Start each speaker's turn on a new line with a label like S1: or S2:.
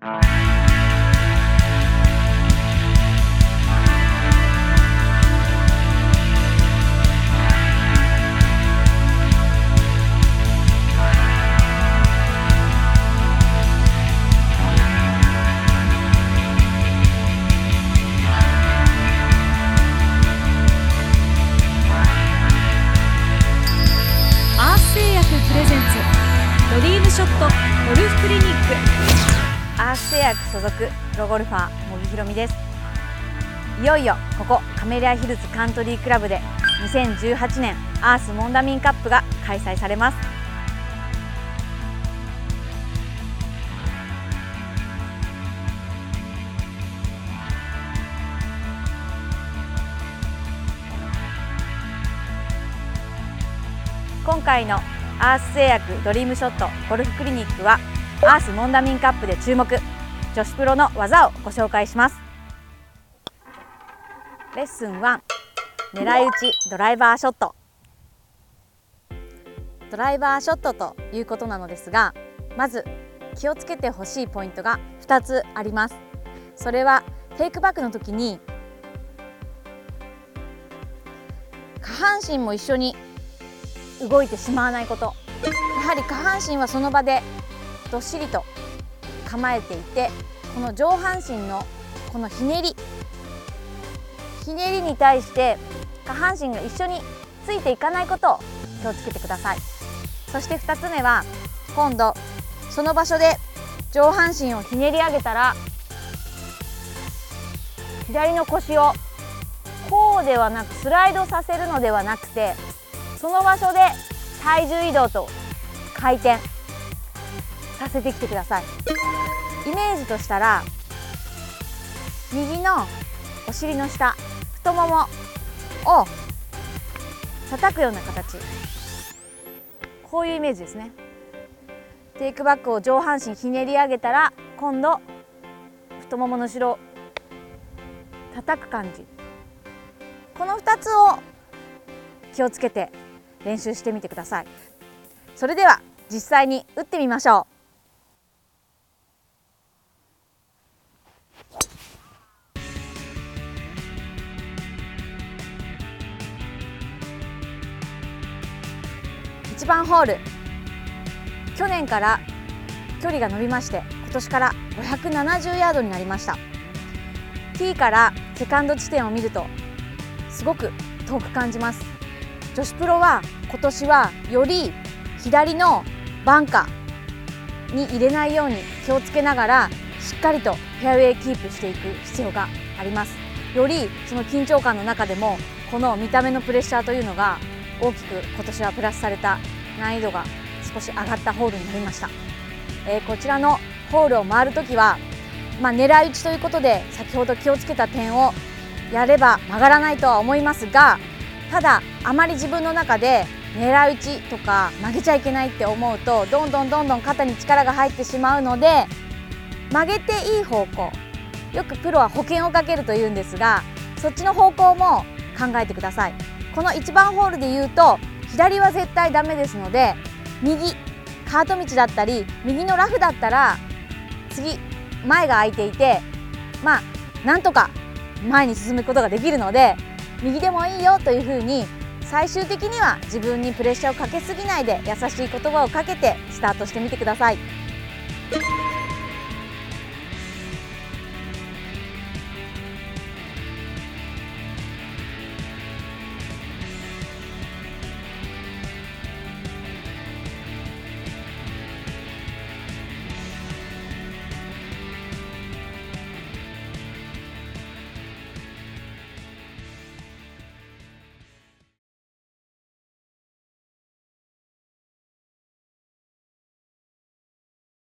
S1: アース製薬プレゼンツドリームショットゴルフクリニック。
S2: アース製薬所属プロゴルファー茂木ひろみです。いよいよここカメリアヒルズカントリークラブで2018年アースモンダミンカップが開催されます。今回のアース製薬ドリームショットゴルフクリニックはアースモンダミンカップで注目。女子プロの技をご紹介します。レッスン1狙い撃ちドライバーショット。ドライバーショットということなのですがまず気をつけてほしいポイントが2つあります。それはテイクバックの時に下半身も一緒に動いてしまわないこと。やはり下半身はその場でどっしりと構えていてこの上半身のこのひねりひねりに対して下半身が一緒についていかないことを気をつけてください。そして2つ目は今度その場所で上半身をひねり上げたら左の腰をこうではなくスライドさせるのではなくてその場所で体重移動と回転。させてきてください。イメージとしたら右のお尻の下太ももを叩くような形。こういうイメージですね。テイクバックを上半身ひねり上げたら今度太ももの後ろ叩く感じ。この2つを気をつけて練習してみてください。それでは実際に打ってみましょう。1番ホール。去年から距離が伸びまして今年から570ヤードになりました。T からセカンド地点を見るとすごく遠く感じます。女子プロは今年はより左のバンカーに入れないように気をつけながらしっかりとフェアウェイキープしていく必要があります。よりその緊張感の中でもこの見た目のプレッシャーというのが大きく今年はプラスされた難易度が少し上がったホールになりました、えー、こちらのホールを回るときは、まあ、狙い撃ちということで先ほど気をつけた点をやれば曲がらないとは思いますがただあまり自分の中で狙い撃ちとか曲げちゃいけないって思うとどんどんどんどん肩に力が入ってしまうので曲げていい方向。よくプロは保険をかけるというんですがそっちの方向も考えてください。この1番ホールで言うと左は絶対ダメですので右カート道だったり右のラフだったら次前が空いていてまあなんとか前に進むことができるので右でもいいよというふうに最終的には自分にプレッシャーをかけすぎないで優しい言葉をかけてスタートしてみてください。